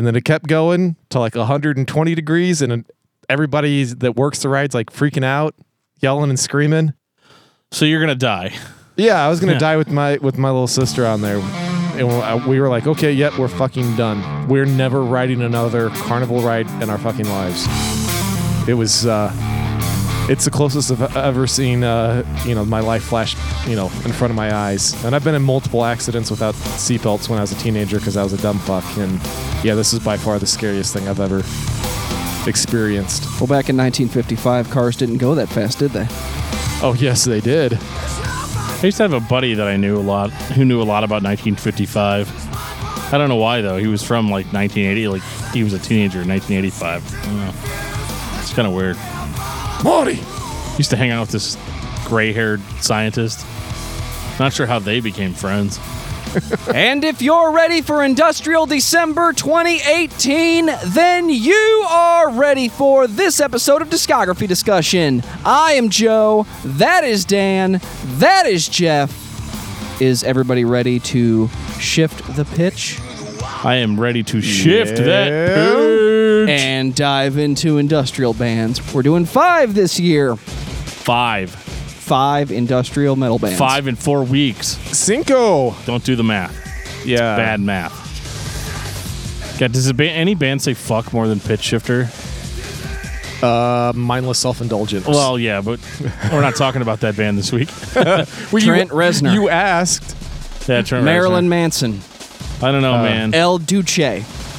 and then it kept going to like 120 degrees, and everybody that works the ride's like freaking out, yelling and screaming. So you're gonna die. Yeah, I was gonna Yeah. die with my with my little sister on there, and uh, we were like, okay, yep, we're fucking done. We're never riding another carnival ride in our fucking lives. It was, uh, it's the closest I've ever seen, uh, you know, my life flash, you know, in front of my eyes. And I've been in multiple accidents without seatbelts when I was a teenager because I was a dumb fuck. And yeah, this is by far the scariest thing I've ever experienced. Well, back in 1955, cars didn't go that fast, did they? Oh yes, they did. I used to have a buddy that I knew a lot, who knew a lot about 1955. I don't know why though. He was from like 1980, like he was a teenager in 1985. I don't know. It's kind of weird. Marty. Used to hang out with this gray-haired scientist. Not sure how they became friends. and if you're ready for Industrial December 2018, then you are ready for this episode of Discography Discussion. I am Joe. That is Dan. That is Jeff. Is everybody ready to shift the pitch I am ready to shift Yeah. that pitch. and dive into industrial bands? We're doing five this year. Five, Five industrial metal bands. five in four weeks. Cinco. Don't do the math. Yeah. Bad math. God, does a ba- any band say fuck more than pitch shifter? Uh, mindless self-indulgence. Well, yeah, but we're not talking about that band this week. Well, you- Trent Reznor. You asked. Yeah, Trent Marilyn Reznor. Manson. I don't know, Uh, man. El Duce.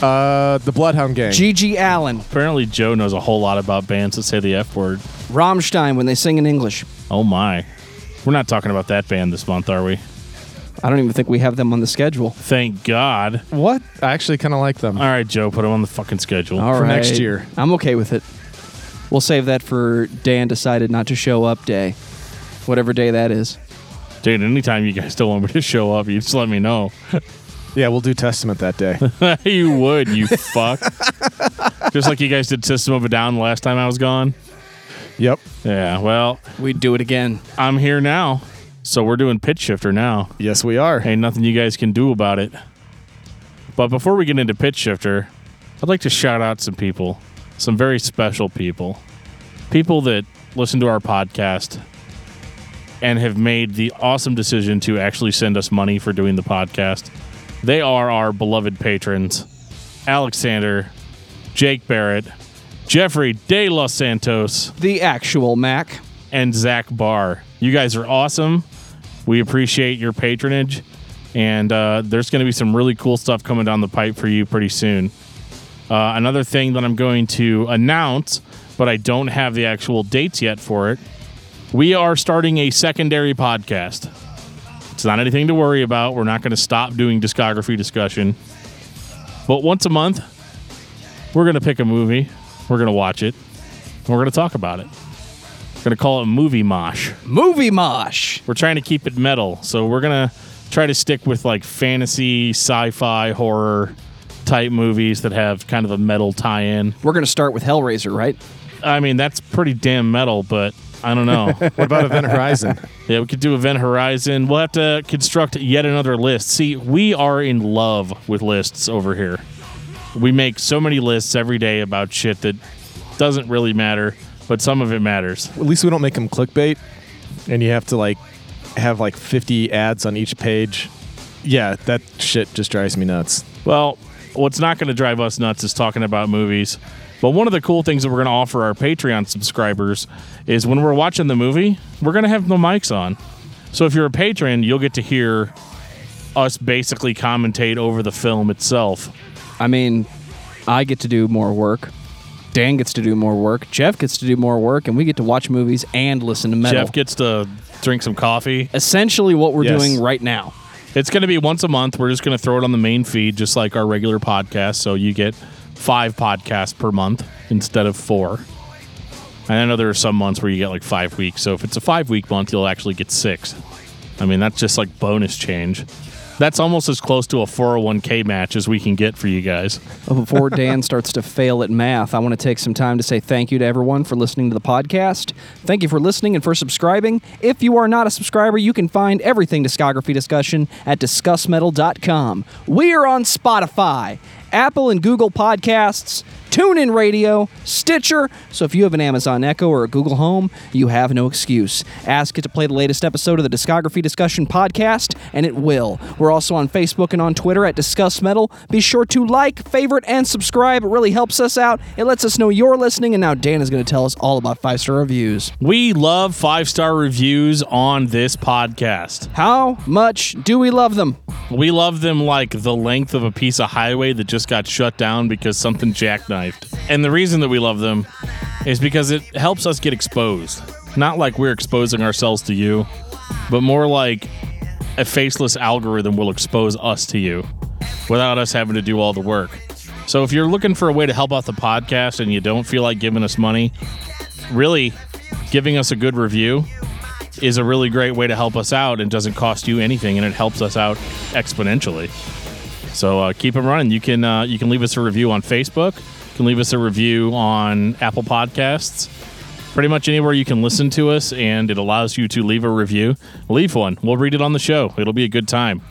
Uh, the Bloodhound Gang. GG Allin. Apparently, Joe knows a whole lot about bands that say the F word. Rammstein when they sing in English. Oh my. We're not talking about that band this month, are we? I don't even think we have them on the schedule. Thank God. what? I actually kind of like them. All right, Joe, put them on the fucking schedule. All For right, next year. I'm okay with it. We'll save that for Dan decided not to show up day. Whatever day that is. Dude, anytime you guys don't want me to show up, you just let me know. Yeah, we'll do Testament that day. you would, you fuck. just like you guys did System of a Down the last time I was gone. yep. Yeah, well, We'd do it again. I'm here now. So we're doing pitch shifter now. Yes, we are. Ain't nothing you guys can do about it. But before we get into pitch shifter, I'd like to shout out some people, some very special people, people that listen to our podcast and have made the awesome decision to actually send us money for doing the podcast. They are our beloved patrons Alexander, Jake Barrett, Jeffrey De Los Santos, The actual Mac. and Zach Barr. You guys are awesome. We appreciate your patronage, and uh, there's going to be some really cool stuff coming down the pipe for you pretty soon. Uh, another thing that I'm going to announce, but I don't have the actual dates yet for it. We are starting a secondary podcast. It's not anything to worry about. We're not going to stop doing discography discussion. But once a month, we're going to pick a movie, we're going to watch it, and we're going to talk about it. We're going to call it Movie Mosh. Movie Mosh. We're trying to keep it metal. So we're going to try to stick with like fantasy, sci fi, horror type movies that have kind of a metal tie in. We're going to start with Hellraiser, right? I mean, that's pretty damn metal, but I don't know. What about Event Horizon? yeah, we could do Event Horizon. We'll have to construct yet another list. See, we are in love with lists over here. We make so many lists every day about shit that doesn't really matter, but some of it matters. At least we don't make them clickbait, and you have to like have like 50 ads on each page. Yeah, that shit just drives me nuts. Well, what's not going to drive us nuts is talking about movies. But one of the cool things that we're going to offer our Patreon subscribers is when we're watching the movie, we're going to have the mics on. So if you're a patron, you'll get to hear us basically commentate over the film itself. I mean, I get to do more work. Dan gets to do more work. Jeff gets to do more work, and we get to watch movies and listen to metal. Jeff gets to drink some coffee. Essentially, what we're Yes. doing right now. It's going to be once a month. We're just going to throw it on the main feed, just like our regular podcast. So you get five podcasts per month instead of four. And I know there are some months where you get like five weeks. So if it's a five week month, you'll actually get six. I mean, that's just like bonus change. That's almost as close to a 401k match as we can get for you guys. Before Dan starts to fail at math, I want to take some time to say thank you to everyone for listening to the podcast. Thank you for listening and for subscribing. If you are not a subscriber, you can find everything discography discussion at discussmetal.com. We are on Spotify, Apple and Google Podcasts, TuneIn Radio, Stitcher. So if you have an Amazon Echo or a Google Home, you have no excuse. Ask it to play the latest episode of the Discography Discussion podcast, and it will. We're also on Facebook and on Twitter at Discuss Metal. Be sure to like, favorite, and subscribe. It really helps us out. It lets us know you're listening. And now Dan is going to tell us all about five star reviews. We love five star reviews on this podcast. How much do we love them? We love them like the length of a piece of highway that just got shut down because something And the reason that we love them is because it helps us get exposed. Not like we're exposing ourselves to you, but more like a faceless algorithm will expose us to you without us having to do all the work. So if you're looking for a way to help out the podcast and you don't feel like giving us money, really giving us a good review is a really great way to help us out and doesn't cost you anything and it helps us out exponentially. So uh, keep them running. You can uh, you can leave us a review on Facebook. You can leave us a review on Apple Podcasts. Pretty much anywhere you can listen to us, and it allows you to leave a review. Leave one. We'll read it on the show. It'll be a good time.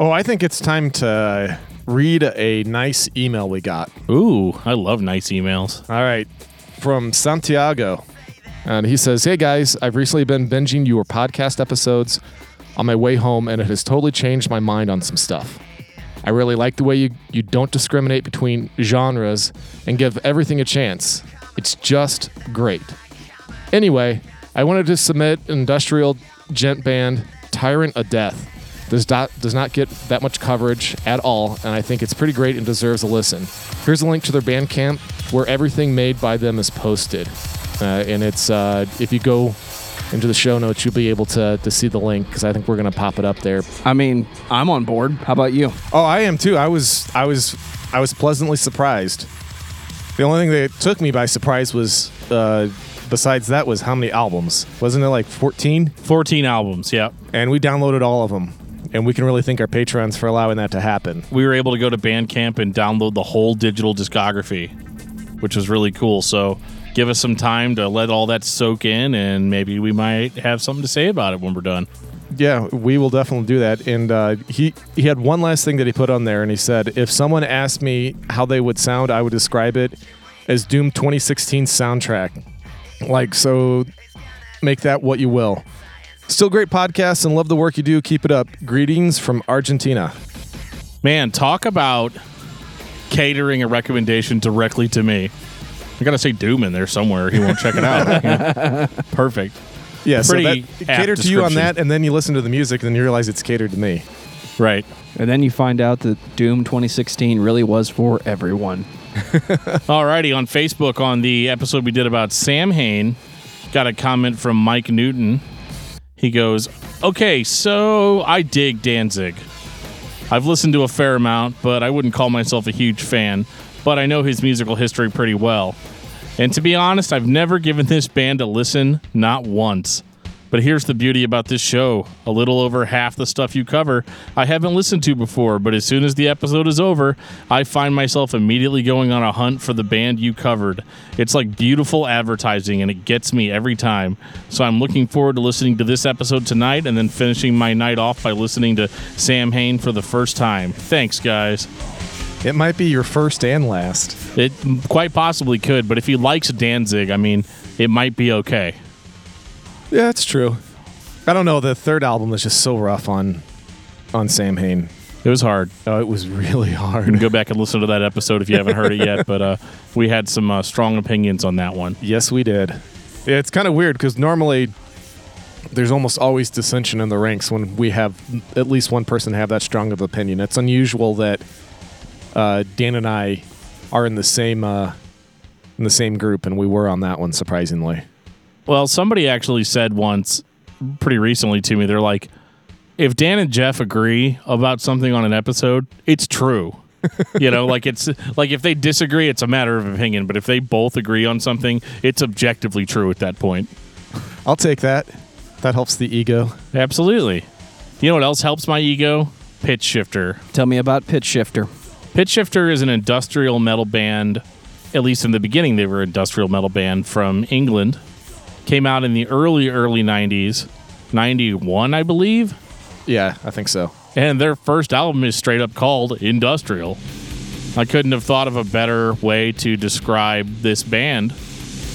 Oh, I think it's time to read a nice email we got. Ooh, I love nice emails. All right, from Santiago. And he says, Hey guys, I've recently been binging your podcast episodes on my way home, and it has totally changed my mind on some stuff. I really like the way you, you don't discriminate between genres and give everything a chance. It's just great. Anyway, I wanted to submit industrial djent band, Tyrant of Death. Does not, does not get that much coverage at all, and I think it's pretty great and deserves a listen. Here's a link to their Bandcamp where everything made by them is posted. Uh, and it's, uh, if you go into the show notes, you'll be able to, to see the link because I think we're going to pop it up there. I mean, I'm on board. How about you? Oh, I am too. I was I was I was pleasantly surprised. The only thing that took me by surprise was uh, besides that was how many albums? Wasn't it like 14? 14 albums, yeah. And we downloaded all of them. And we can really thank our patrons for allowing that to happen. We were able to go to Bandcamp and download the whole digital discography, which was really cool. So give us some time to let all that soak in, and maybe we might have something to say about it when we're done. Yeah, we will definitely do that. And uh, he he had one last thing that he put on there, and he said, if someone asked me how they would sound, I would describe it as Doom 2016 soundtrack. Like so, make that what you will. Still great podcast and love the work you do. Keep it up. Greetings from Argentina. Man, talk about catering a recommendation directly to me. I gotta say Doom in there somewhere. He won't check it out. Yeah. Perfect. Yeah, so Pretty that, apt cater to you on description. that, and then you listen to the music, and then you realize it's catered to me. Right. And then you find out that Doom 2016 really was for everyone. Alrighty, on Facebook on the episode we did about Samhain, got a comment from Mike Newton. He goes, Okay, so I dig Danzig. I've listened to a fair amount, but I wouldn't call myself a huge fan, but I know his musical history pretty well. And to be honest, I've never given this band a listen, not once. But here's the beauty about this show a little over half the stuff you cover I haven't listened to before, but as soon as the episode is over, I find myself immediately going on a hunt for the band you covered. It's like beautiful advertising, and it gets me every time. So I'm looking forward to listening to this episode tonight and then finishing my night off by listening to Samhain for the first time. Thanks, guys. It might be your first and last. It quite possibly could, but if he likes Danzig, I mean, it might be okay. Yeah, that's true. I don't know. The third album was just so rough on on Samhain. It was hard. Oh, it was really You can hard. go back and listen to that episode if you haven't heard it yet, but uh, we had some uh, strong opinions on that one. yes, we did. Yeah, it's kind of weird because normally there's almost always dissension in the ranks when we have at least one person have that strong of opinion. It's unusual that uh, Dan and I are in the same uh, in the same group, and we were on that one surprisingly. Well, somebody actually said once, pretty recently to me, they're like, if Dan and Jeff agree about something on an episode, it's true. you know, like it's like if they disagree, it's a matter of opinion. But if they both agree on something, it's objectively true at that point. I'll take that. That helps the ego. Absolutely. You know what else helps my ego? Pitch Shifter. Tell me about Pitch Shifter. Pitch Shifter is an industrial metal band. At least in the beginning, they were an industrial metal band from England. Came out in the early, early 90s. 91, I believe. Yeah, I think so. And their first album is straight up called Industrial. I couldn't have thought of a better way to describe this band,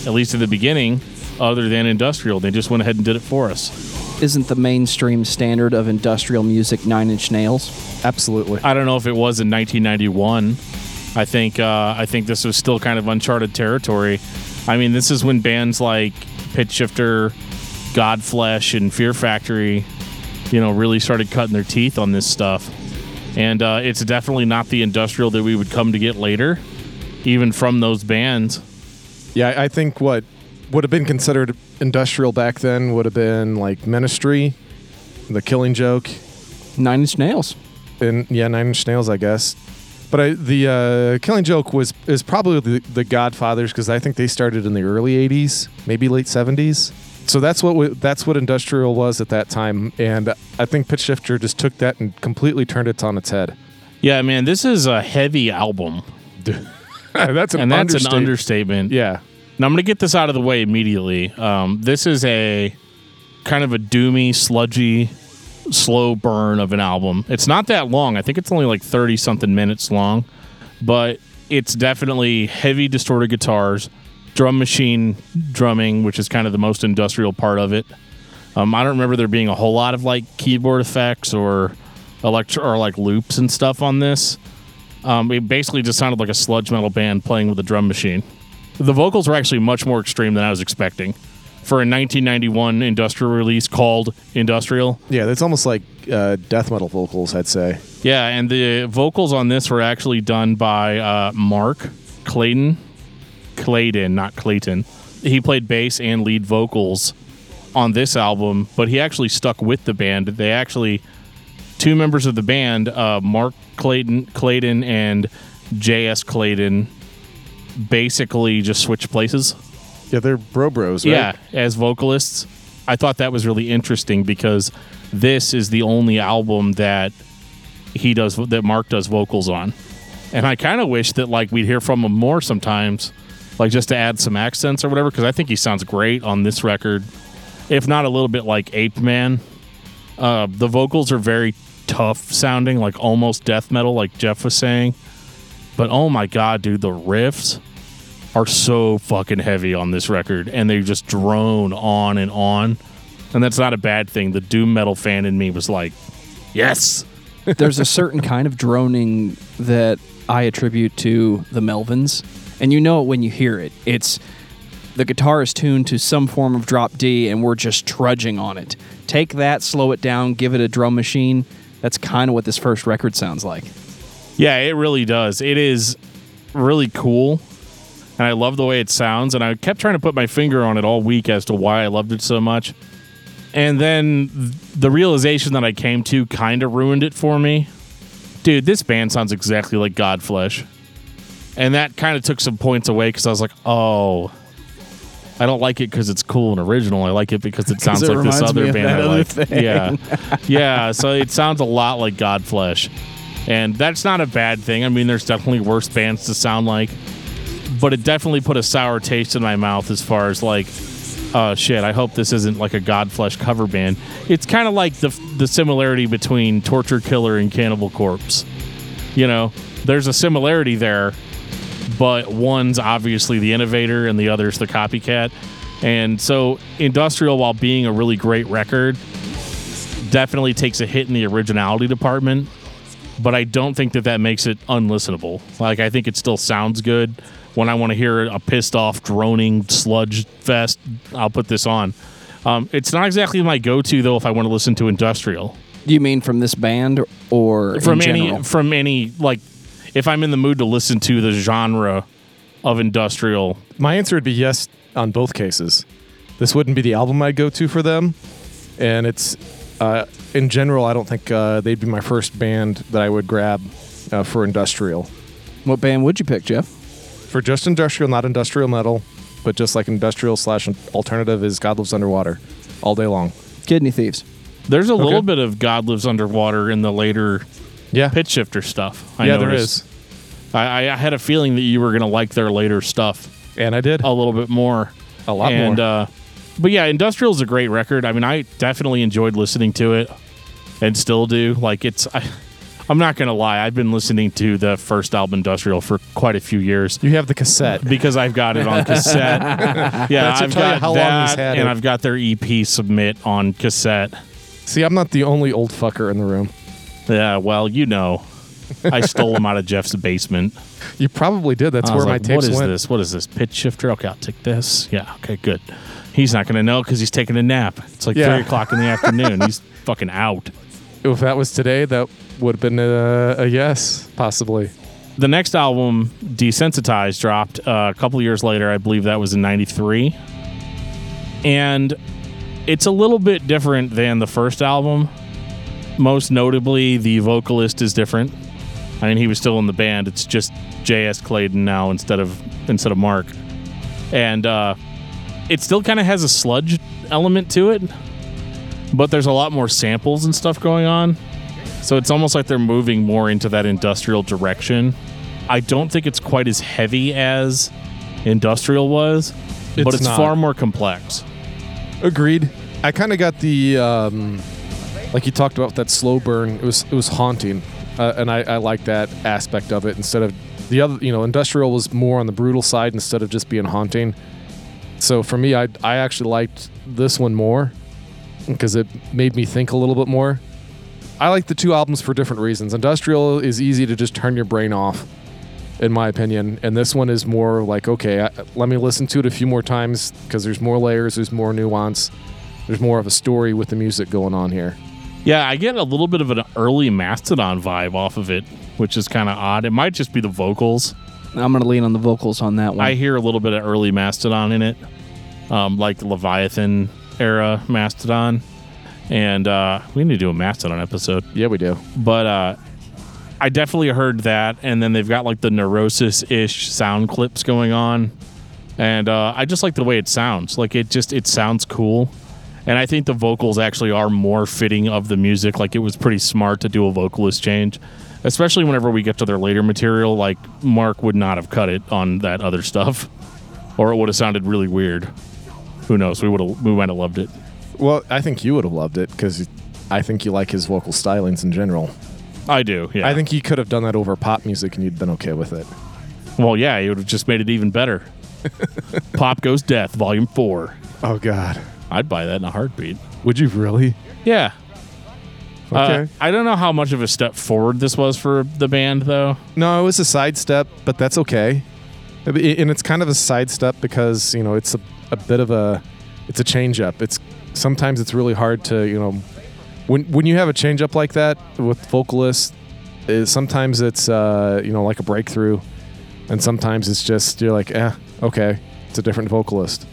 at least in the beginning, other than industrial. They just went ahead and did it for us. Isn't the mainstream standard of industrial music Nine Inch Nails? Absolutely. I don't know if it was in 1991. I think uh, I think this was still kind of uncharted territory. I mean, this is when bands like Pitch Shifter, Godflesh, and Fear Factory, you know, really started cutting their teeth on this stuff. And uh, it's definitely not the industrial that we would come to get later, even from those bands. Yeah, I think what would have been considered industrial back then would have been like Ministry, The Killing Joke, Nine Inch Nails. and yeah, Nine Inch Nails, I guess. But I, the uh, Killing Joke was is probably the, the Godfathers because I think they started in the early '80s, maybe late '70s. So that's what we, that's what industrial was at that time, and I think Pitch Shifter just took that and completely turned it on its head. Yeah, man, this is a heavy album, that's an and that's understate- an understatement. Yeah, Now I'm going to get this out of the way immediately. Um, this is a kind of a doomy, sludgy, slow burn of an album. It's not that long. I think it's only like 30 something minutes long, but it's definitely heavy distorted guitars, drum machine drumming, which is kind of the most industrial part of it. Um, I don't remember there being a whole lot of like keyboard effects or electro or like loops and stuff on this. Um, it basically just sounded like a sludge metal band playing with a drum machine. The vocals were actually much more extreme than I was expecting. For a 1991 industrial release called Industrial. yeah, it's almost like uh, death metal vocals, I'd say. Yeah, and the vocals on this were actually done by uh, Mark Clayton. Clayden, not Clayton. He played bass and lead vocals on this album, but he actually stuck with the band. They actually, two members of the band, uh, Mark Clayton, Clayton and J.S. Clayton, basically just switch places. Yeah, they're bro bros, right? Yeah, as vocalists. I thought that was really interesting because this is the only album that he does that Mark does vocals on. And I kind of wish that like we'd hear from him more sometimes, like just to add some accents or whatever because I think he sounds great on this record. If not a little bit like Ape Man. Uh, the vocals are very tough sounding, like almost death metal like Jeff was saying. But oh my god, dude, the riffs are so fucking heavy on this record and they just drone on and on. And that's not a bad thing. The doom metal fan in me was like, yes. There's a certain kind of droning that I attribute to the Melvins, and you know it when you hear it. It's the guitar is tuned to some form of drop D, and we're just trudging on it. Take that, slow it down, give it a drum machine. That's kind of what this first record sounds like. Yeah, it really does. It is really cool. And I love the way it sounds. And I kept trying to put my finger on it all week as to why I loved it so much. And then the realization that I came to kind of ruined it for me. Dude, this band sounds exactly like Godflesh. And that kind of took some points away because I was like, oh, I don't like it because it's cool and original. I like it because it sounds it like this other band I other like. thing. Yeah. yeah. So it sounds a lot like Godflesh. And that's not a bad thing. I mean, there's definitely worse bands to sound like. But it definitely put a sour taste in my mouth as far as like, oh shit, I hope this isn't like a Godflesh cover band. It's kind of like the, the similarity between Torture Killer and Cannibal Corpse. You know, there's a similarity there, but one's obviously the innovator and the other's the copycat. And so, Industrial, while being a really great record, definitely takes a hit in the originality department. But I don't think that that makes it unlistenable. Like, I think it still sounds good. When I want to hear a pissed off, droning sludge fest, I'll put this on. Um, it's not exactly my go to, though, if I want to listen to Industrial Do you mean from this band or from in any general? from any like if I'm in the mood to listen to the genre of industrial. My answer would be yes on both cases. This wouldn't be the album I'd go to for them, and it's uh, in general. I don't think uh, they'd be my first band that I would grab uh, for industrial. What band would you pick, Jeff? For just industrial, not industrial metal, but just like industrial slash alternative is God Lives Underwater, all day long. Kidney Thieves. There's a little bit of God Lives Underwater in the later Yeah. pitch shifter stuff. I yeah, there noticed. is. I, I had a feeling that you were going to like their later stuff And I did. a little bit more. A lot and, more. Uh, but yeah, Industrial is a great record. I mean, I definitely enjoyed listening to it, and still do. Like it's, I, I'm not gonna lie. I've been listening to the first album, Industrial, for quite a few years you have the cassette. because I've got it on cassette. yeah, That should I've tell you got how long that, he's had and it. I've got their EP submit on cassette. See, I'm not the only old fucker in the room. Yeah, well, you know, I stole them out of Jeff's basement. You probably did. That's I was where my like, tapes What is went. this? What is this? Pitch shifter? Okay, I'll take this. Yeah, okay, good. He's not going to know because he's taking a nap. It's like Yeah. 3 o'clock in the afternoon. He's fucking out. If that was today, that would have been a, a yes, possibly. The next album, Desensitized, dropped uh, a couple years later. I believe that was in 93. And it's a little bit different than the first album. Most notably, the vocalist is different. I mean, he was still in the band. It's just J.S. Clayden now instead of instead of Mark. And uh, it still kind of has a sludge element to it, but there's a lot more samples and stuff going on. So it's almost like they're moving more into that industrial direction. I don't think it's quite as heavy as industrial was, but It's it's not. far more complex. Agreed. I kind of got the um, like you talked about that slow burn. It was it was haunting, uh, and I, I like that aspect of it. Instead of the other, you know, industrial was more on the brutal side instead of just being haunting. So for me, I I actually liked this one more because it made me think a little bit more. I like the two albums for different reasons. Industrial is easy to just turn your brain off, in my opinion, and this one is more like okay, I, let me listen to it a few more times because there's more layers, there's more nuance, there's more of a story with the music going on here. Yeah, I get a little bit of an early Mastodon vibe off of it, which is kind of odd. It might just be the vocals. I'm gonna lean on the vocals on that one. I hear a little bit of early Mastodon in it, um, like Leviathan era Mastodon. And uh, we need to do a Mastodon episode. Yeah, we do. but uh, I definitely heard that, and then they've got like the neurosis ish sound clips going on, and uh, I just like the way it sounds. Like it just it sounds cool, and I think the vocals actually are more fitting of the music. Like it was pretty smart to do a vocalist change, especially whenever we get to their later material. Like Mark would not have cut it on that other stuff, or it would have sounded really weird. Who knows? We would have we might have loved it. Well, I think you would have loved it because I think you like his vocal stylings in general. I do. Yeah. I think he could have done that over pop music and you'd been okay with it. Well, yeah, it would have just made it even better. Pop Goes Death, Volume 4. Oh God, I'd buy that in a heartbeat. would you really? Yeah. Uh, Okay. I don't know how much of a step forward this was for the band, though. No, it was a sidestep, but that's okay. And it's kind of a sidestep because you know it's a, a bit of a it's a change up. It's sometimes it's really hard to you know when when you have a change up like that with vocalists. Is sometimes it's uh, you know like a breakthrough, and sometimes it's just you're like, eh, okay, it's a different vocalist.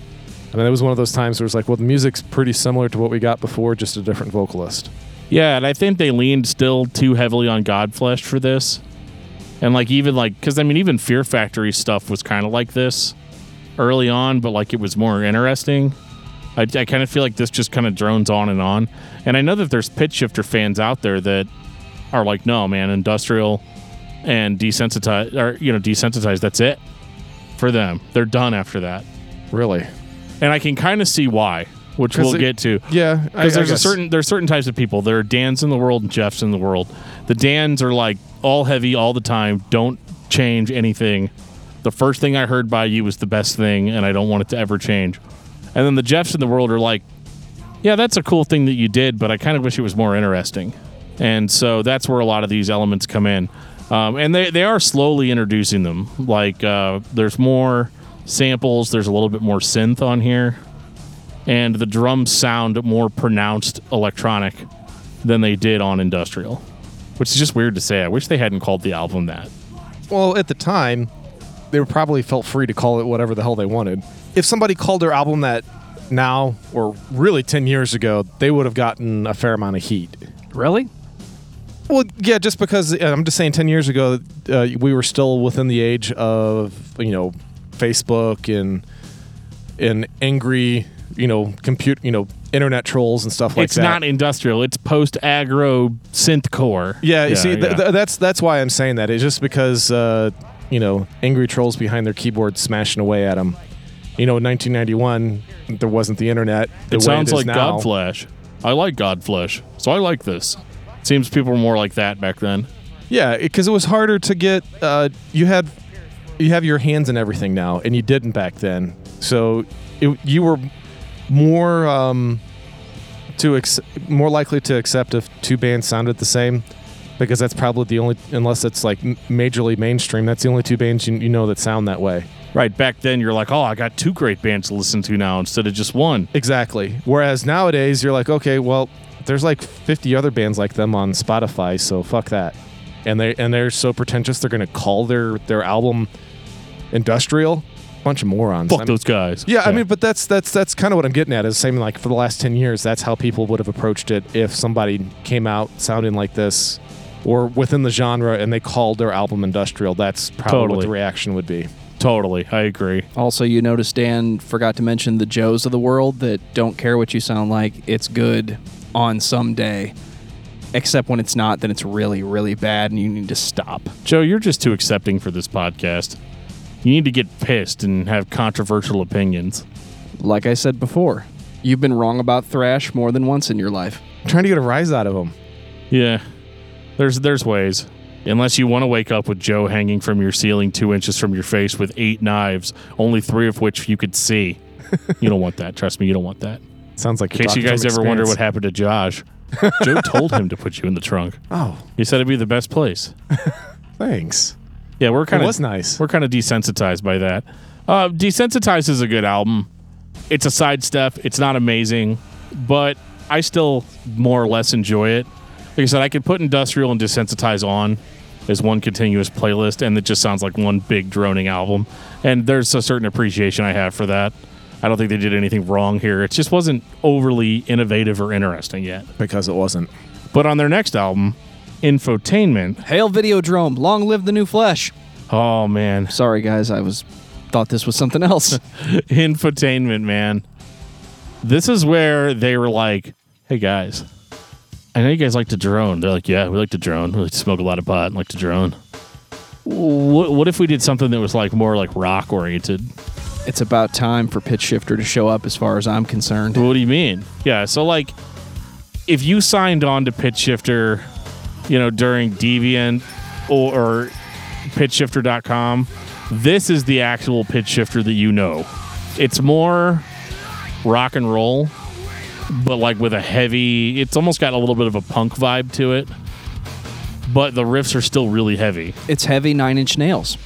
And then it was one of those times where it's like, well, the music's pretty similar to what we got before, just a different vocalist. Yeah, and I think they leaned still too heavily on Godflesh for this. And like even like because I mean even Fear Factory stuff was kind of like this early on, but like it was more interesting. I, I kind of feel like this just kind of drones on and on. And I know that there's pitch shifter fans out there that are like, no man, industrial and desensitized or you know desensitized. That's it for them. They're done after that. Really? And I can kind of see why, which we'll it- get to Yeah, because there's a certain there's certain types of people. There are Dans in the world and Jeffs in the world. The Dans are like all heavy all the time. Don't change anything. The first thing I heard by you was the best thing, and I don't want it to ever change. And then the Jeffs in the world are like, yeah, that's a cool thing that you did, but I kind of wish it was more interesting. And so that's where a lot of these elements come in. Um, and they, they are slowly introducing them. Like uh, there's more samples, there's a little bit more synth on here and the drums sound more pronounced electronic than they did on industrial which is just weird to say i wish they hadn't called the album that Well, at the time, they probably felt free to call it whatever the hell they wanted. If somebody called their album that now, or really 10 years ago, they would have gotten a fair amount of heat. really? Well, yeah, just because uh, I'm just saying 10 years ago, uh, we were still within the age of, you know, Facebook and and angry, you know, compute, you know, internet trolls and stuff like it's that. It's not industrial. It's post agro synth core. Yeah, you see, th- yeah. th- that's that's why I'm saying that. It's just because uh, you know angry trolls behind their keyboard smashing away at them. You know, in 1991, there wasn't the internet. The it sounds like now. Godflesh. I like Godflesh, so I like this. Seems people were more like that back then. Yeah, because it was harder to get. Uh, you had you have your hands in everything now, and you didn't back then. So it, you were more um, to ex- more likely to accept if two bands sounded the same, because that's probably the only unless it's like majorly mainstream. That's the only two bands you, you know that sound that way. Right back then, you're like, oh, I got two great bands to listen to now instead of just one. Exactly. Whereas nowadays, you're like, okay, well, there's like 50 other bands like them on Spotify, so fuck that. And they and they're so pretentious, they're gonna call their their album industrial. Bunch of morons. Fuck I'm- those guys. Yeah, I mean, but that's that's that's kind of what I'm getting at. Is same like for the last 10 years, that's how people would have approached it if somebody came out sounding like this, or within the genre, and they called their album industrial. That's probably what the reaction would be. totally, I agree. Also, you notice Dan forgot to mention the Joes of the world that don't care what you sound like. It's good on some day. Except when it's not, then it's really, really bad and you need to stop. Joe, you're just too accepting for this podcast. You need to get pissed and have controversial opinions. Like I said before, you've been wrong about thrash more than once in your life. I'm trying to get a rise out of them. Yeah, there's there's ways. Unless you want to wake up with Joe hanging from your ceiling two inches from your face with eight knives, only three of which you could see. you don't want that. Trust me, you don't want that. Sounds like In case you guys ever wonder what happened to Josh, Joe told him to put you in the trunk. Oh, He said it'd be the best place. thanks. Yeah, we're kind of was nice. We're kind of desensitized by that. Uh, Desensitized is a good album. It's a side step. It's not amazing, but I still more or less enjoy it. Like I said, I could put Industrial and Desensitize on as one continuous playlist, and it just sounds like one big droning album. And there's a certain appreciation I have for that. I don't think they did anything wrong here. It just wasn't overly innovative or interesting yet. because it wasn't. But on their next album, Infotainment, Hail Videodrome, long live the new flesh. oh man, Sorry guys, I was thought this was something else. infotainment, man. This is where they were like, "Hey guys, I know you guys like to drone." They're like, "Yeah, we like to drone. We like to smoke a lot of pot and like to drone." What, what if we did something that was like more like rock oriented? it's about time for Pitch Shifter to show up as far as I'm concerned. What do you mean? Yeah, so like, if you signed on to Pitch Shifter, you know, during Deviant or, or PitchShifter.com, this is the actual Pitch Shifter that you know. It's more rock and roll, but like with a heavy. It's almost got a little bit of a punk vibe to it, but the riffs are still really heavy. It's heavy nine inch nails.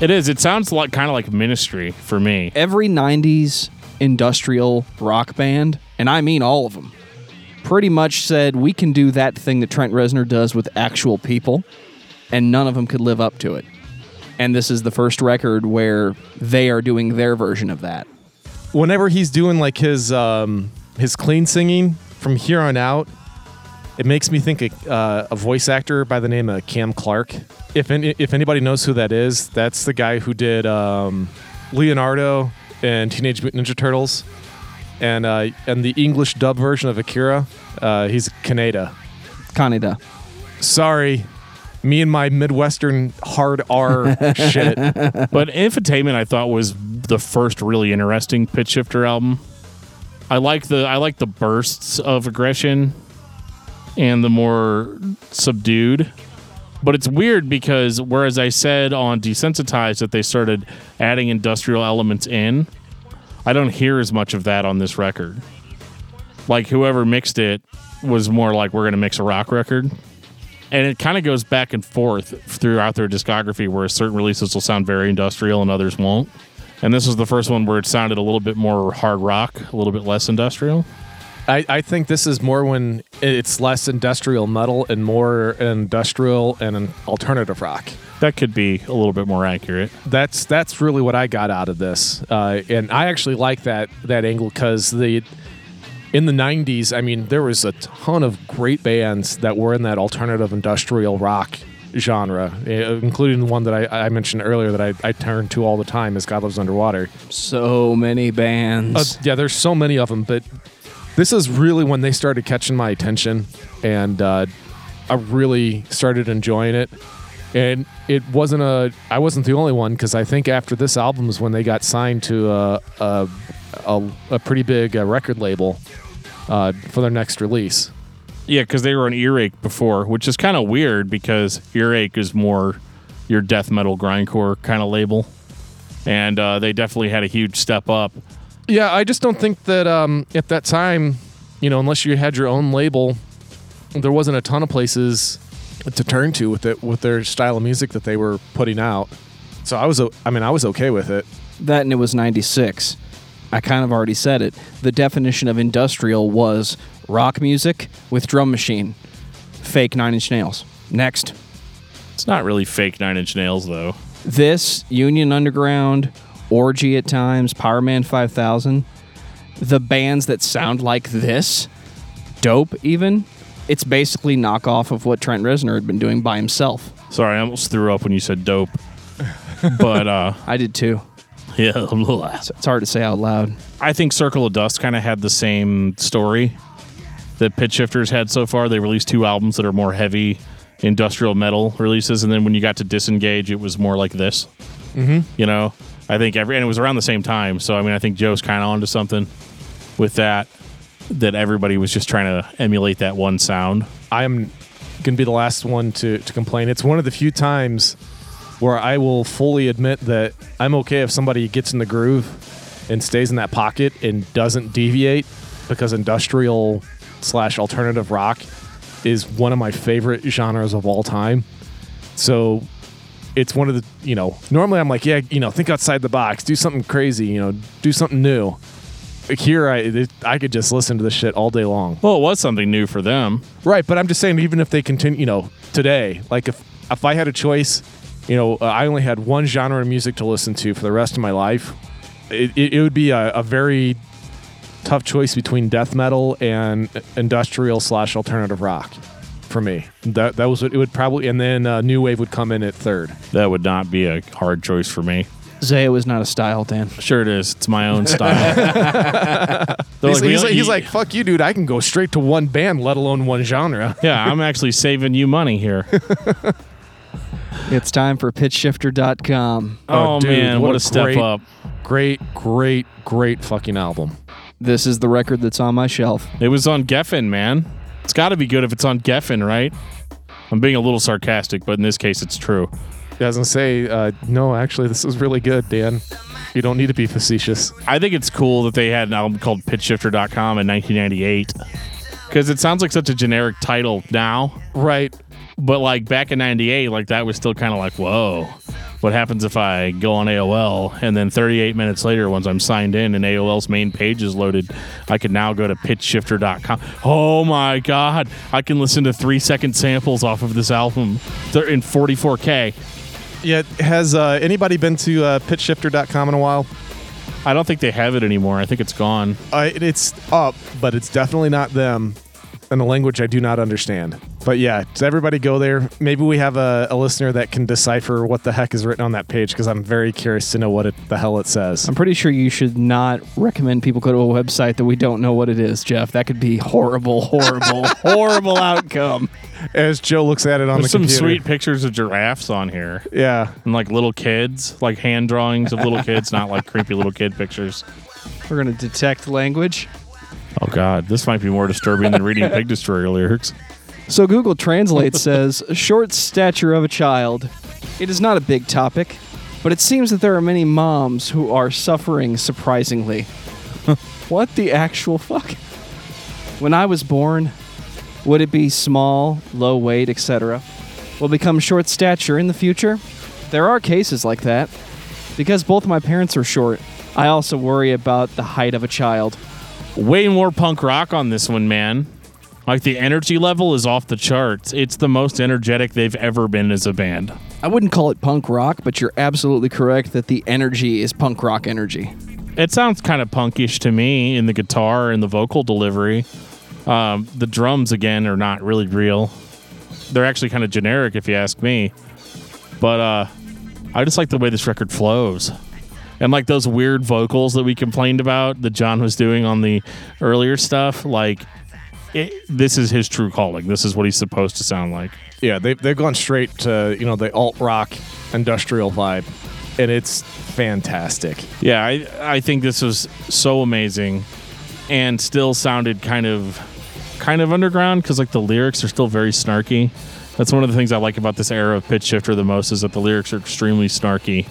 It is. It sounds like kind of like Ministry for me. Every 90s industrial rock band, and I mean all of them, pretty much said we can do that thing that Trent Reznor does with actual people, and none of them could live up to it. And this is the first record where they are doing their version of that. Whenever he's doing like his um, his clean singing from here on out, it makes me think of uh, a voice actor by the name of Cam Clarke. If any, if anybody knows who that is, that's the guy who did um, Leonardo and Teenage Mutant Ninja Turtles, and uh, and the English dub version of Akira. Uh, he's Kaneda. Kaneda. Sorry, me and my Midwestern hard R shit. But Infotainment, I thought was the first really interesting pitch shifter album. I like the I like the bursts of aggression and the more subdued. But it's weird because whereas I said on Desensitized that they started adding industrial elements in, I don't hear as much of that on this record. Like whoever mixed it was more like we're gonna mix a rock record and it kind of goes back and forth throughout their discography where certain releases will sound very industrial and others won't and this was the first one where it sounded a little bit more hard rock a little bit less industrial I, I think this is more when it's less industrial metal and more industrial and an alternative rock. That could be a little bit more accurate That's that's really what I got out of this, uh, and I actually like that that angle because the in the '90s, I mean, there was a ton of great bands that were in that alternative industrial rock genre, eh, including the one that I, I mentioned earlier that I, I turn to all the time is God Lives Underwater. So many bands. Uh, yeah, there's so many of them, but this is really when they started catching my attention, and uh, I really started enjoying it. And it wasn't a I wasn't the only one because I think after this album is when they got signed to a a, a, a pretty big uh, record label uh, for their next release. Yeah, because they were an earache before, which is kind of weird because earache is more your death metal grindcore kind of label, and uh, they definitely had a huge step up. Yeah, I just don't think that um, at that time, you know, unless you had your own label, there wasn't a ton of places to turn to with it with their style of music that they were putting out. So I was, o- I mean, I was okay with it. That and it was 96. I kind of already said it. The definition of industrial was rock music with drum machine. Fake Nine Inch Nails. Next. It's not really fake Nine Inch Nails though. This, Union Underground, Orgy at times, Powerman 5000, the bands that sound like this, Dope even, it's basically knockoff of what Trent Reznor had been doing by himself. Sorry, I almost threw up when you said dope. but uh, I did too. yeah, It's it's hard to say out loud. I think Circle of Dust kind of had the same story that Pitch Shifters had so far. They released two albums that are more heavy industrial metal releases, and then when you got to Disengage, it was more like this. Mm-hmm. You know, I think every and it was around the same time. So I mean, I think Joe's kind of onto something with that. That everybody was just trying to emulate that one sound. I am going to be the last one to, to complain. It's one of the few times where I will fully admit that I'm okay if somebody gets in the groove and stays in that pocket and doesn't deviate because industrial slash alternative rock is one of my favorite genres of all time. So it's one of the, you know, normally I'm like, yeah, you know, think outside the box, do something crazy, you know, do something new. Here, I it, I could just listen to this shit all day long. Well, it was something new for them. Right, but I'm just saying, even if they continue, you know, today, like if if I had a choice, you know, uh, I only had one genre of music to listen to for the rest of my life, it, it, it would be a, a very tough choice between death metal and industrial slash alternative rock for me. That that was what it would probably, and then uh, new wave would come in at third. That would not be a hard choice for me. Zaya was not a style, Dan. Sure, it is. It's my own style. They're He's, like, we he's, don't- he's you- like, fuck you, dude. I can go straight to one band, let alone one genre. yeah, I'm actually saving you money here. It's time for pitchshifter.com. Oh, Oh, dude, man, what what, a a step great- up! Great, great, great fucking album. This is the record that's on my shelf. It was on Geffen, man. It's got to be good if it's on Geffen, right? I'm being a little sarcastic, but in this case, it's true. I was gonna say, uh, no, actually, this is really good, Dan. You don't need to be facetious. I think it's cool that they had an album called PitchShifter.com in 1998 because it sounds like such a generic title now, Right. but like back in '98, like that was still kind of like, whoa. What happens if I go on AOL and then 38 minutes later, once I'm signed in and AOL's main page is loaded, I can now go to pitchshifter.com. Oh my God. I can listen to three second samples off of this album. They're in 44K. Yeah. Has uh, anybody been to uh, pitchshifter.com in a while? I don't think they have it anymore. I think it's gone. Uh, it- it's up, but it's definitely not them in a language I do not understand. But yeah, does everybody go there? Maybe we have a, a listener that can decipher what the heck is written on that page because I'm very curious to know what it, the hell it says. I'm pretty sure you should not recommend people go to a website that we don't know what it is, Jeff. That could be horrible, horrible, horrible outcome. As Joe looks at it on There's the some computer. sweet pictures of giraffes on here. Yeah. And like little kids, like hand drawings of little kids, not like creepy little kid pictures. We're going to detect language. Oh God, this might be more disturbing than reading Pig Destroyer lyrics. So Google Translate says short stature of a child. It is not a big topic, but it seems that there are many moms who are suffering surprisingly. what the actual fuck? When I was born, would it be small, low weight, etc.? Will become short stature in the future? There are cases like that. Because both my parents are short, I also worry about the height of a child. Way more punk rock on this one, man. Like the energy level is off the charts. It's the most energetic they've ever been as a band. I wouldn't call it punk rock, but you're absolutely correct that the energy is punk rock energy. It sounds kind of punkish to me in the guitar and the vocal delivery. Um, the drums again are not really real. They're actually kind of generic if you ask me. But uh, I just like the way this record flows. And like those weird vocals that we complained about that John was doing on the earlier stuff, like it, this is his true calling. This is what he's supposed to sound like. Yeah, they they've gone straight to you know the alt rock industrial vibe, and it's fantastic. Yeah, I I think this was so amazing, and still sounded kind of kind of underground because like the lyrics are still very snarky. That's one of the things I like about this era of Pitch Shifter the most is that the lyrics are extremely snarky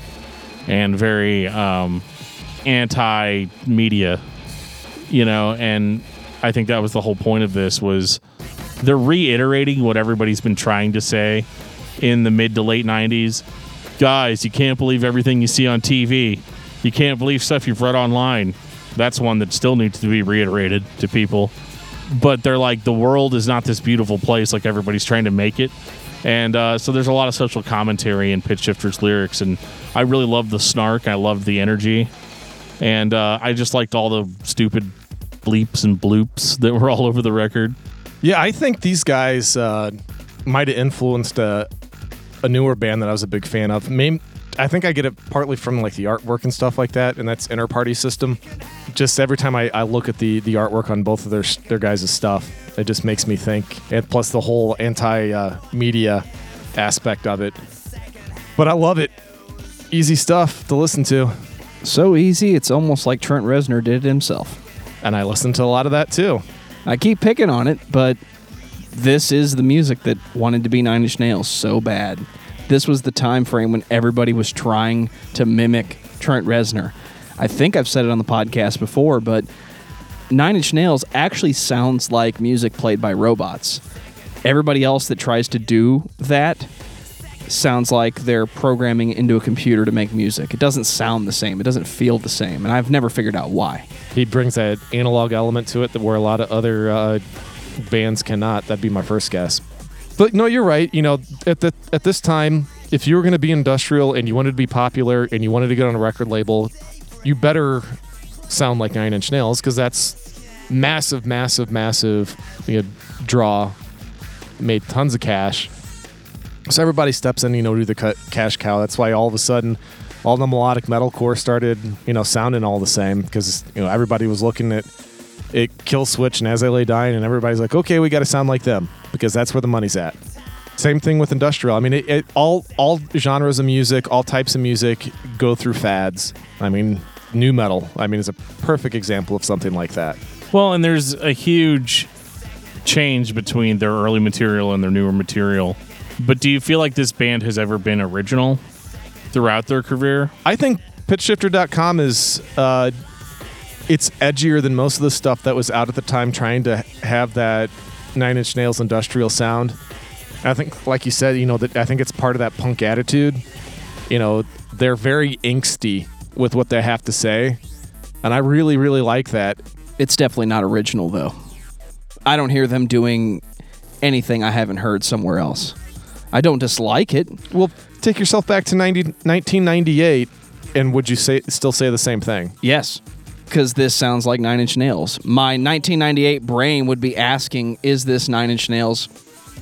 and very um, anti-media, you know. And I think that was the whole point of this was they're reiterating what everybody's been trying to say in the mid to late '90s. Guys, you can't believe everything you see on TV. You can't believe stuff you've read online. That's one that still needs to be reiterated to people. But they're like, the world is not this beautiful place like everybody's trying to make it. And uh, so there's a lot of social commentary in Pitch Shifter's lyrics. And I really love the snark. I love the energy. And uh, I just liked all the stupid bleeps and bloops that were all over the record. Yeah, I think these guys uh, might have influenced a, a newer band that I was a big fan of. Maybe, I think I get it partly from like the artwork and stuff like that, and that's Inner Party System. Just every time I, I look at the the artwork on both of their their guys' stuff, it just makes me think. And plus the whole anti uh, media aspect of it. But I love it. Easy stuff to listen to, So easy, it's almost like Trent Reznor did it himself. And I listen to a lot of that too. I keep picking on it, but this is the music that wanted to be Nine Inch Nails so bad. This was the time frame when everybody was trying to mimic Trent Reznor. I think I've said it on the podcast before, but Nine Inch Nails actually sounds like music played by robots. Everybody else that tries to do that sounds like they're programming into a computer to make music. It doesn't sound the same. It doesn't feel the same, and I've never figured out why. He brings that analog element to it that where a lot of other uh, bands cannot. That'd be my first guess. But no, you're right. You know, at the at this time, if you were going to be industrial and you wanted to be popular and you wanted to get on a record label, you better sound like Nine Inch Nails because that's massive, massive, massive you know, draw. Made tons of cash. So everybody steps in, you know, to the cut cash cow. That's why all of a sudden, all the melodic metalcore started, you know, sounding all the same because you know everybody was looking at it Kill Switch and As I Lay Dying, and everybody's like, okay, we got to sound like them because that's where the money's at. Same thing with industrial. I mean, it, it all all genres of music, all types of music go through fads. I mean, new metal. I mean, is a perfect example of something like that. Well, and there's a huge change between their early material and their newer material. But do you feel like this band has ever been original throughout their career? I think pitchshifter.com is uh, it's edgier than most of the stuff that was out at the time trying to have that nine inch nails industrial sound. I think like you said, you know, that I think it's part of that punk attitude. You know, they're very angsty with what they have to say. And I really, really like that. It's definitely not original, though. I don't hear them doing anything I haven't heard somewhere else. I don't dislike it. Well, take yourself back to 90, 1998 and would you say still say the same thing? Yes, because this sounds like Nine Inch Nails. My 1998 brain would be asking, is this Nine Inch Nails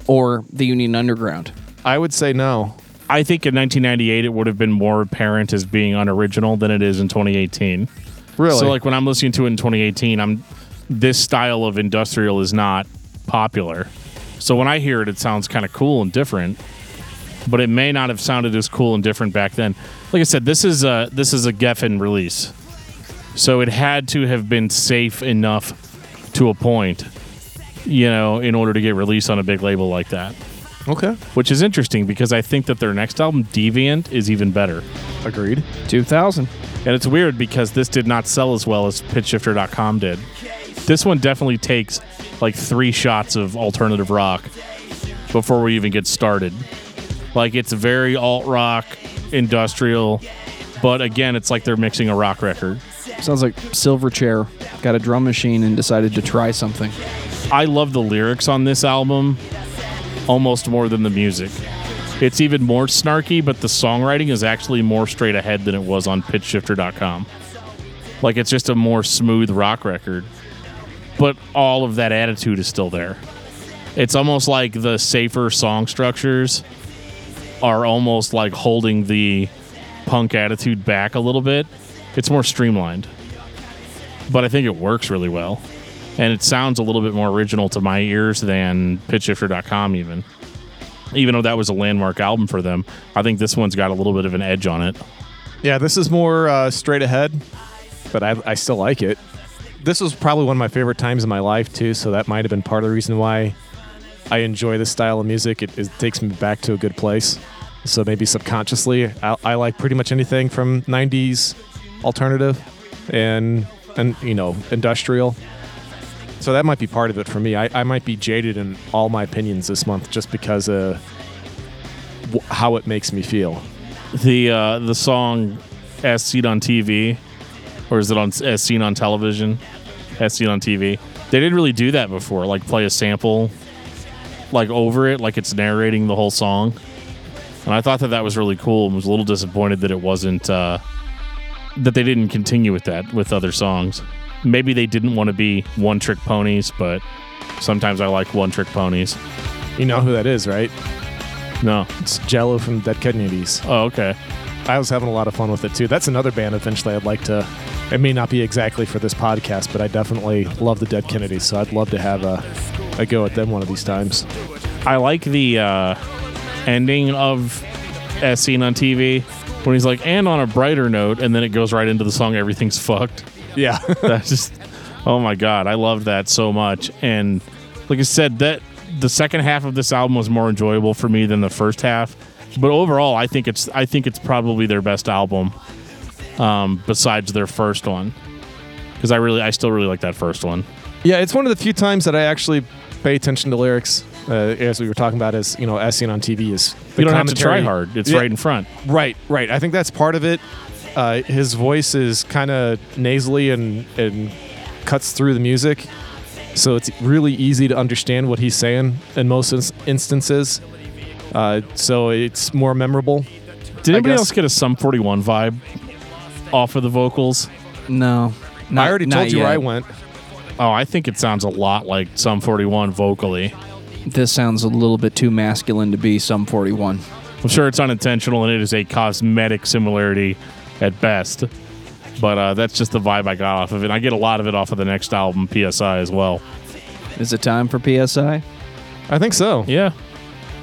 or the Union Underground? I would say no. I think in 1998 it would have been more apparent as being unoriginal than it is in 2018. Really? So like when I'm listening to it in 2018, I'm this style of industrial is not popular. So when I hear it, it sounds kind of cool and different, but it may not have sounded as cool and different back then. Like I said, this is a this is a Geffen release, so it had to have been safe enough to a point, you know, in order to get released on a big label like that. okay. Which is interesting because I think that their next album, Deviant, is even better. Agreed. 2000. And it's weird because this did not sell as well as PitchShifter.com did. This one definitely takes like three shots of alternative rock before we even get started. Like it's very alt rock, industrial, but again, it's like they're mixing a rock record. Sounds like Silverchair got a drum machine and decided to try something. I love the lyrics on this album almost more than the music. It's even more snarky, but the songwriting is actually more straight ahead than it was on pitchshifter.com. Like it's just a more smooth rock record, but all of that attitude is still there. It's almost like the safer song structures are almost like holding the punk attitude back a little bit It's more streamlined, but I think it works really well, and it sounds a little bit more original to my ears than PitchShifter.com even. Even though that was a landmark album for them, I think this one's got a little bit of an edge on it. Yeah, this is more uh, straight ahead, but I, I still like it. This was probably one of my favorite times in my life too, so that might have been part of the reason why I enjoy this style of music. It, it takes me back to a good place. So maybe subconsciously, I, I like pretty much anything from '90s alternative and and you know industrial. So that might be part of it for me. I, I might be jaded in all my opinions this month just because of wh- how it makes me feel. The uh, the song "As Seen on TV," or is it on "As Seen on Television"? "As Seen on TV." They didn't really do that before, like play a sample, like over it, like it's narrating the whole song. And I thought that that was really cool, and was a little disappointed that it wasn't uh, that they didn't continue with that with other songs. Maybe they didn't want to be one trick ponies, but sometimes I like one trick ponies. You know who that is, right? No, It's Jello from Dead Kennedys. oh okay. I was having a lot of fun with it too. That's another band eventually I'd like to. It may not be exactly for this podcast, but I definitely love the Dead Kennedys, so I'd love to have a, a go at them one of these times. I like the uh, ending of as seen on TV when he's like, and on a brighter note, and then it goes right into the song "Everything's Fucked." Yeah. That's just, oh my god, I loved that so much. And like I said, that the second half of this album was more enjoyable for me than the first half. But overall, I think it's I think it's probably their best album, um, besides their first one, because I really I still really like that first one. yeah, it's one of the few times that I actually pay attention to lyrics. Uh, as we were talking about, as you know, as seen on TV is the You don't have to try hard; it's Yeah. right in front. Right, right. I think that's part of it. Uh, his voice is kind of nasally and and cuts through the music, so it's really easy to understand what he's saying in most ins- instances. Uh, so it's more memorable. Did I anybody guess- else get a Sum 41 vibe off of the vocals? No. I already told you where I went. Oh, I think it sounds a lot like Sum 41 vocally. This sounds a little bit too masculine to be Sum 41. I'm sure it's unintentional and it is a cosmetic similarity at best. But uh, that's just the vibe I got off of it. I get a lot of it off of the next album, PSI, as well. Is it time for PSI? I think so. Yeah,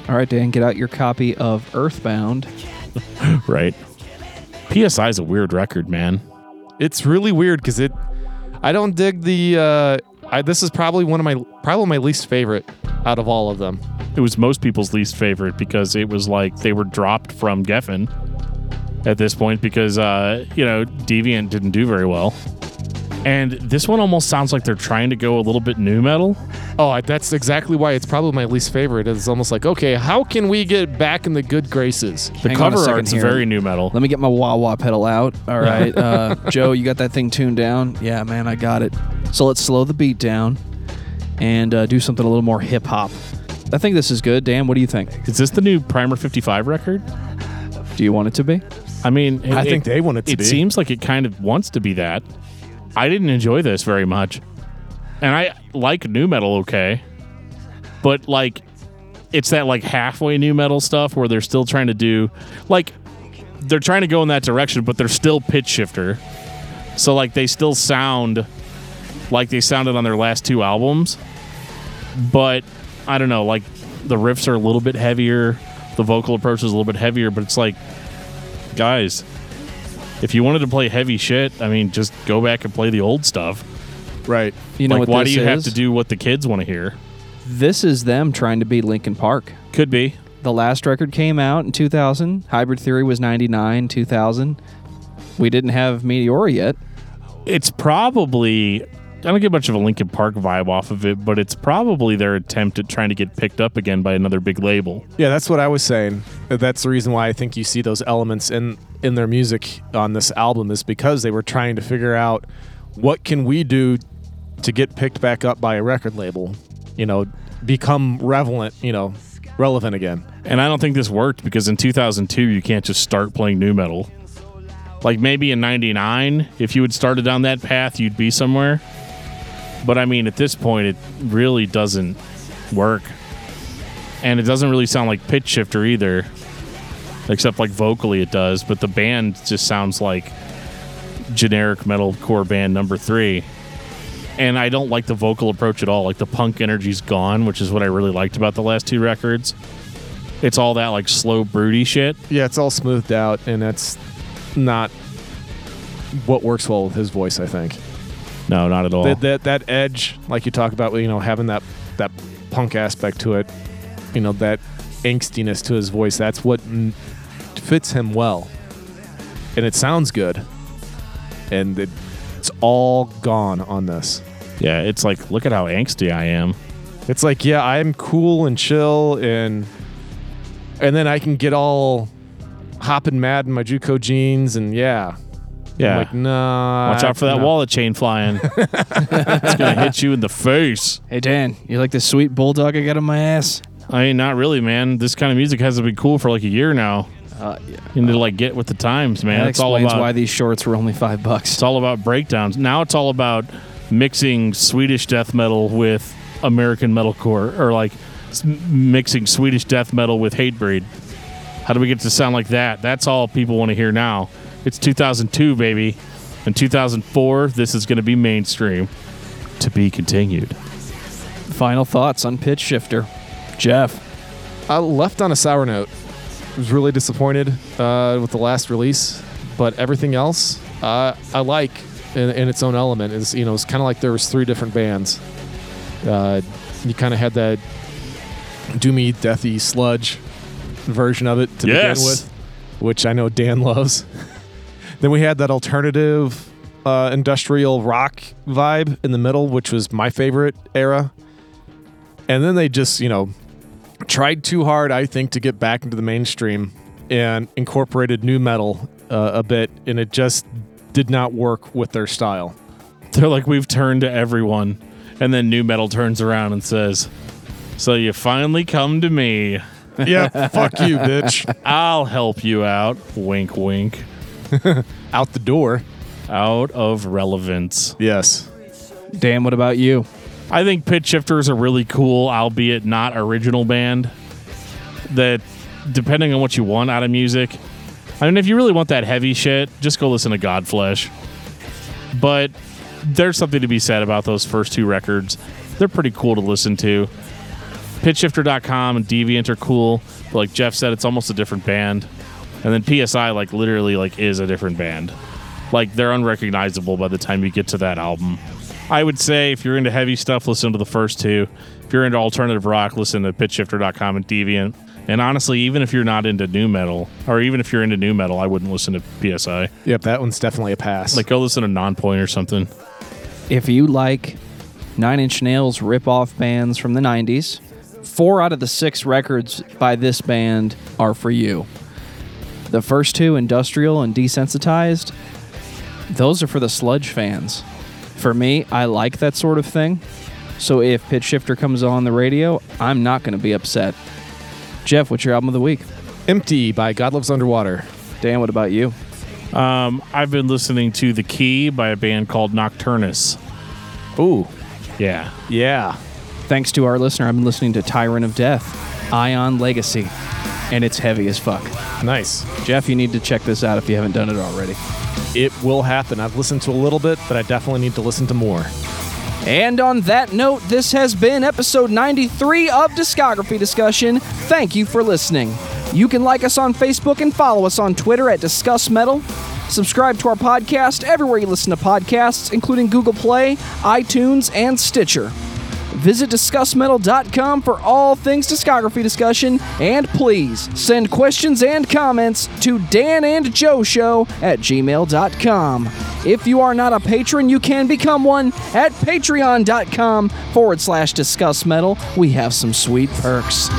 All right, Dan, get out your copy of Earthbound. right. PSI is a weird record, man. It's really weird because it. I don't dig the. Uh, I, this is probably one of my probably my least favorite out of all of them. It was most people's least favorite because it was like they were dropped from Geffen at this point because, uh, you know, Deviant didn't do very well. And this one almost sounds like they're trying to go a little bit new metal. Oh, that's exactly why it's probably my least favorite. It's almost like, okay, how can we get back in the good graces? The Hang on a cover second art's here. very new metal. Let me get my wah wah pedal out. All right. Uh, Joe, you got that thing tuned down? Yeah, man, I got it. So let's slow the beat down and uh, do something a little more hip hop. I think this is good. Dan, what do you think? Is this the new Primer 55 record? Do you want it to be? I mean, I it- think they want it to it be. seems like it kind of wants to be that. I didn't enjoy this very much. And I like new metal okay. But like it's that like halfway new metal stuff where they're still trying to do like they're trying to go in that direction, but they're still pitch shifter. So like they still sound like they sounded on their last two albums. But I don't know, like the riffs are a little bit heavier, the vocal approach is a little bit heavier, but it's like guys, if you wanted to play heavy shit, I mean, just go back and play the old stuff. Right. You know like, what why this do you have to do what the kids want to hear? This is them trying to be Linkin Park. Could be. The last record came out in 2000. Hybrid Theory was 99, 2000. We didn't have Meteora yet. It's probably. I don't get much of a Linkin Park vibe off of it, but it's probably their attempt at trying to get picked up again by another big label. Yeah, that's what I was saying. Uh, that's the reason why I think you see those elements in in their music on this album is because they were trying to figure out what can we do to get picked back up by a record label, you know, become relevant, you know, relevant again. And I don't think this worked because in 2002, you can't just start playing new metal. Like maybe in 99, if you had started down that path, you'd be somewhere. But I mean, at this point, it really doesn't work. And it doesn't really sound like Pitch Shifter either, except like vocally it does. But the band just sounds like generic metalcore band number three. And I don't like the vocal approach at all. Like the punk energy's gone, which is what I really liked about the last two records. It's all that like slow, broody shit. Yeah, it's all smoothed out, and that's not what works well with his voice. I think No, not at all. that, that that edge, like you talk about, you know, having that that punk aspect to it, you know, that angstiness to his voice. That's what fits him well, and it sounds good. And it, it's all gone on this. yeah, it's like, look at how angsty I am. It's like, yeah, I'm cool and chill, and and then I can get all hopping mad in my JNCO jeans, and yeah, Yeah. I'm like, nah. Watch out for that no. wallet chain flying. it's gonna hit you in the face. Hey Dan, you like the sweet bulldog I got on my ass? I mean, not really, man. This kind of music hasn't been cool for like a year now. Uh, yeah. You need to like get with the times, man. That it's all explains about why these shorts were only five bucks. it's all about breakdowns. Now it's all about mixing Swedish death metal with American metalcore, or like mixing Swedish death metal with Hatebreed. How do we get to sound like that? That's all people want to hear now. It's 2002, baby. In 2004, this is going to be mainstream. To be continued. Final thoughts on Pitch Shifter, Jeff. I left on a sour note. I Was really disappointed uh, with the last release, but everything else uh, I like in, in its own element. Is you know it's kind of like there was three different bands. Uh, you kind of had that doomy, deathy sludge version of it to Yes. begin with, which I know Dan loves. then we had that alternative uh, industrial rock vibe in the middle, which was my favorite era. And then they just, you know, tried too hard, I think, to get back into the mainstream and incorporated new metal uh, a bit, and it just did not work with their style. They're like, we've turned to everyone. And then New Metal turns around and says, So you finally come to me. Yeah, fuck you, bitch. I'll help you out. Wink, wink. Out the door. Out of relevance. Yes. Dan, what about you? I think Pitch Shifter is a really cool, albeit not original band. That, depending on what you want out of music, I mean, if you really want that heavy shit, just go listen to Godflesh. But there's something to be said about those first two records. They're pretty cool to listen to. Pitchshifter.com and Deviant are cool, but like Jeff said, it's almost a different band. And then PSI, like literally, like is a different band. Like they're unrecognizable by the time you get to that album. I would say if you're into heavy stuff, listen to the first two. If you're into alternative rock, listen to pitchshifter.com and Deviant. And honestly, even if you're not into new metal, or even if you're into new metal, I wouldn't listen to PSI. Yep, that one's definitely a pass. Like go listen to Nonpoint or something. If you like Nine Inch Nails rip-off bands from the 90s, four out of the six records by this band are for you. The first two, Industrial and Desensitized, those are for the sludge fans. For me, I like that sort of thing. So if Pitch Shifter comes on the radio, I'm not going to be upset. Jeff, what's your album of the week? Empty by God Lives Underwater. Dan, what about you? Um, I've been listening to The Key by a band called Nocturnus. Ooh. Yeah. Yeah. Thanks to our listener, I've been listening to Tyrant of Death, Ion Legacy, and it's heavy as fuck. Nice. Jeff, you need to check this out if you haven't done it already. It will happen. I've listened to a little bit, but I definitely need to listen to more. And on that note, this has been episode 93 of Discography Discussion. Thank you for listening. You can like us on Facebook and follow us on Twitter at Discuss Metal. Subscribe to our podcast everywhere you listen to podcasts, including Google Play, iTunes, and Stitcher. Visit DiscussMetal.com for all things discography discussion, and please send questions and comments to Dan and Joe Show at gmail.com. If you are not a patron, you can become one at patreon.com forward slash discuss metal. We have some sweet perks.